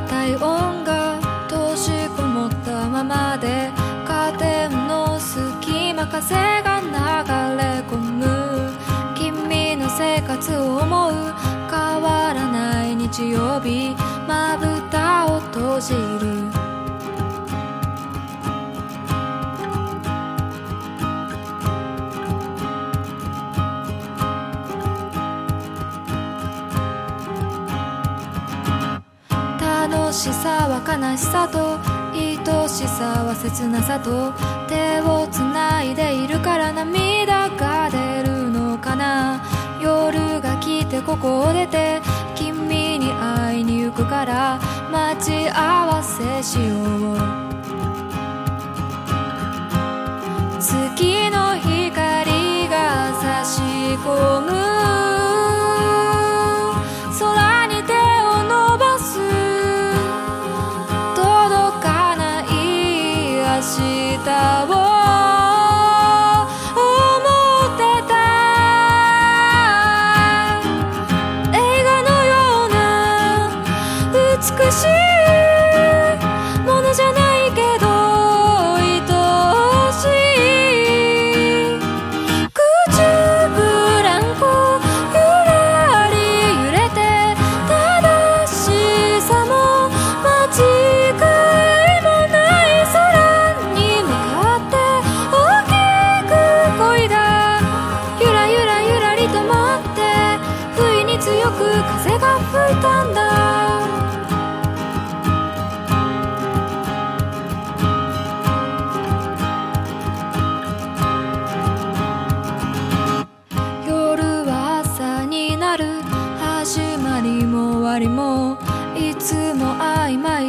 体温音が閉じこもったままでカーテンの隙間風が流れ込む。君の生活を思う。変わらない日曜日。しさは悲しさと愛しさは切なさと手をつないでいるから涙が出るのかな。夜が来てここを出て君に会いに行くから待ち合わせしよう。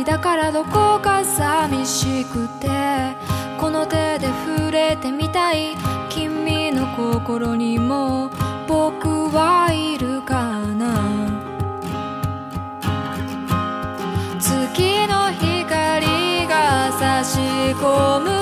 いだからどこか寂しくてこの手で触れてみたい。君の心にも僕はいるかな。月の光が差し込む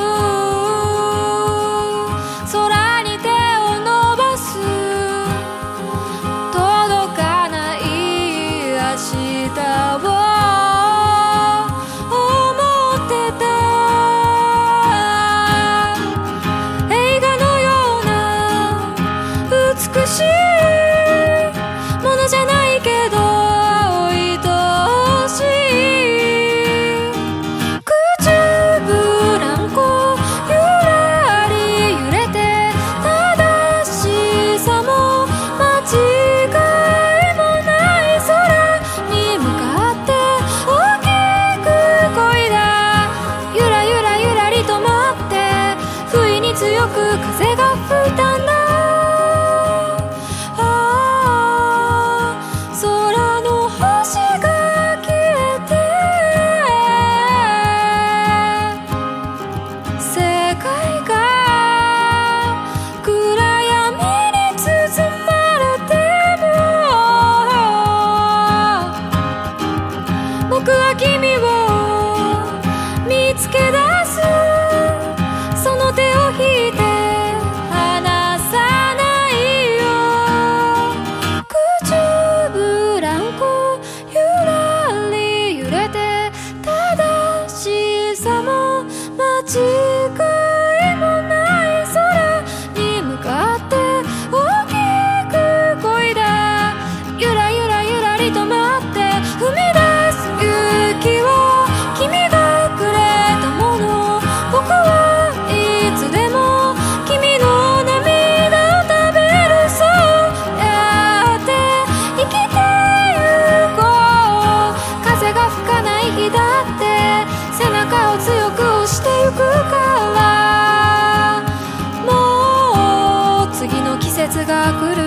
節が来る